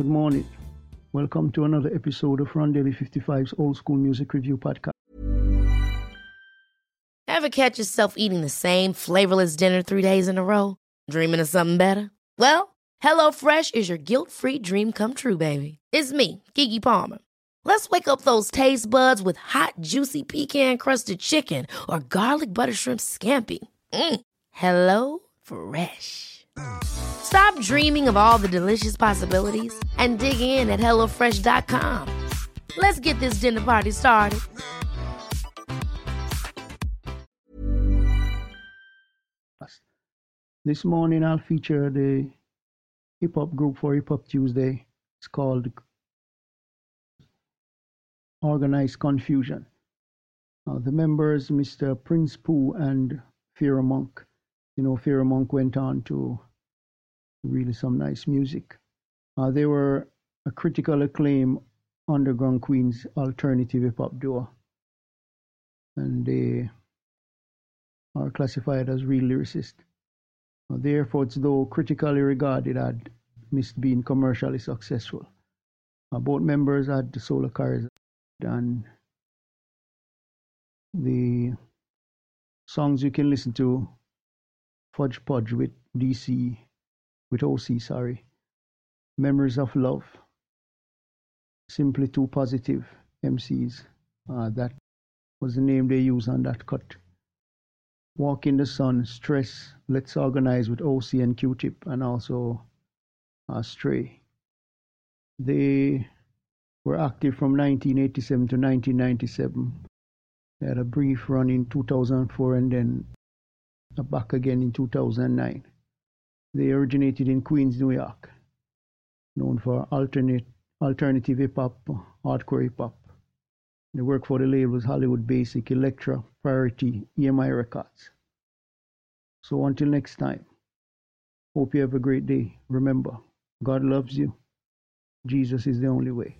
Good morning. Welcome to another episode of Rondelle 55's Old School Music Review Podcast. Ever catch yourself eating the same flavorless dinner three days in a row? Dreaming of something better? Well, HelloFresh is your guilt free dream come true, baby. It's me, Keke Palmer. Let's wake up those taste buds with hot, juicy pecan crusted chicken or garlic butter shrimp scampi. Mm. Hello Fresh. Stop dreaming of all the delicious possibilities and dig in at HelloFresh.com. Let's get this dinner party started. This morning I'll feature the hip hop group for Hip Hop Tuesday. It's called Organized Konfusion. Uh, the members, Mr. Prince Po and Pharoahe Monch. You know, Pharoahe Monch went on to really some nice music. Uh, they were a critical acclaim underground Queens alternative hip hop duo. And they are classified as real lyricists. Uh, their efforts, though critically regarded, had missed being commercially successful. Uh, both members had solo careers and the songs you can listen to Fudge Pudge with DC with OC sorry Memories of Love Simply Too Positive MCs uh, that was the name they used on that cut. Walk in the Sun Stress Let's Organize with OC and Q-Tip and also uh, Stray. They were active from 1987 to 1997 they had a brief run in 2004 and then back again in 2009. They originated in Queens, New York, known for alternate, alternative hip hop, hardcore hip hop. They work for the labels Hollywood Basic, Elektra, Priority, EMI Records. So until next time, hope you have a great day. Remember, God loves you. Jesus is the only way.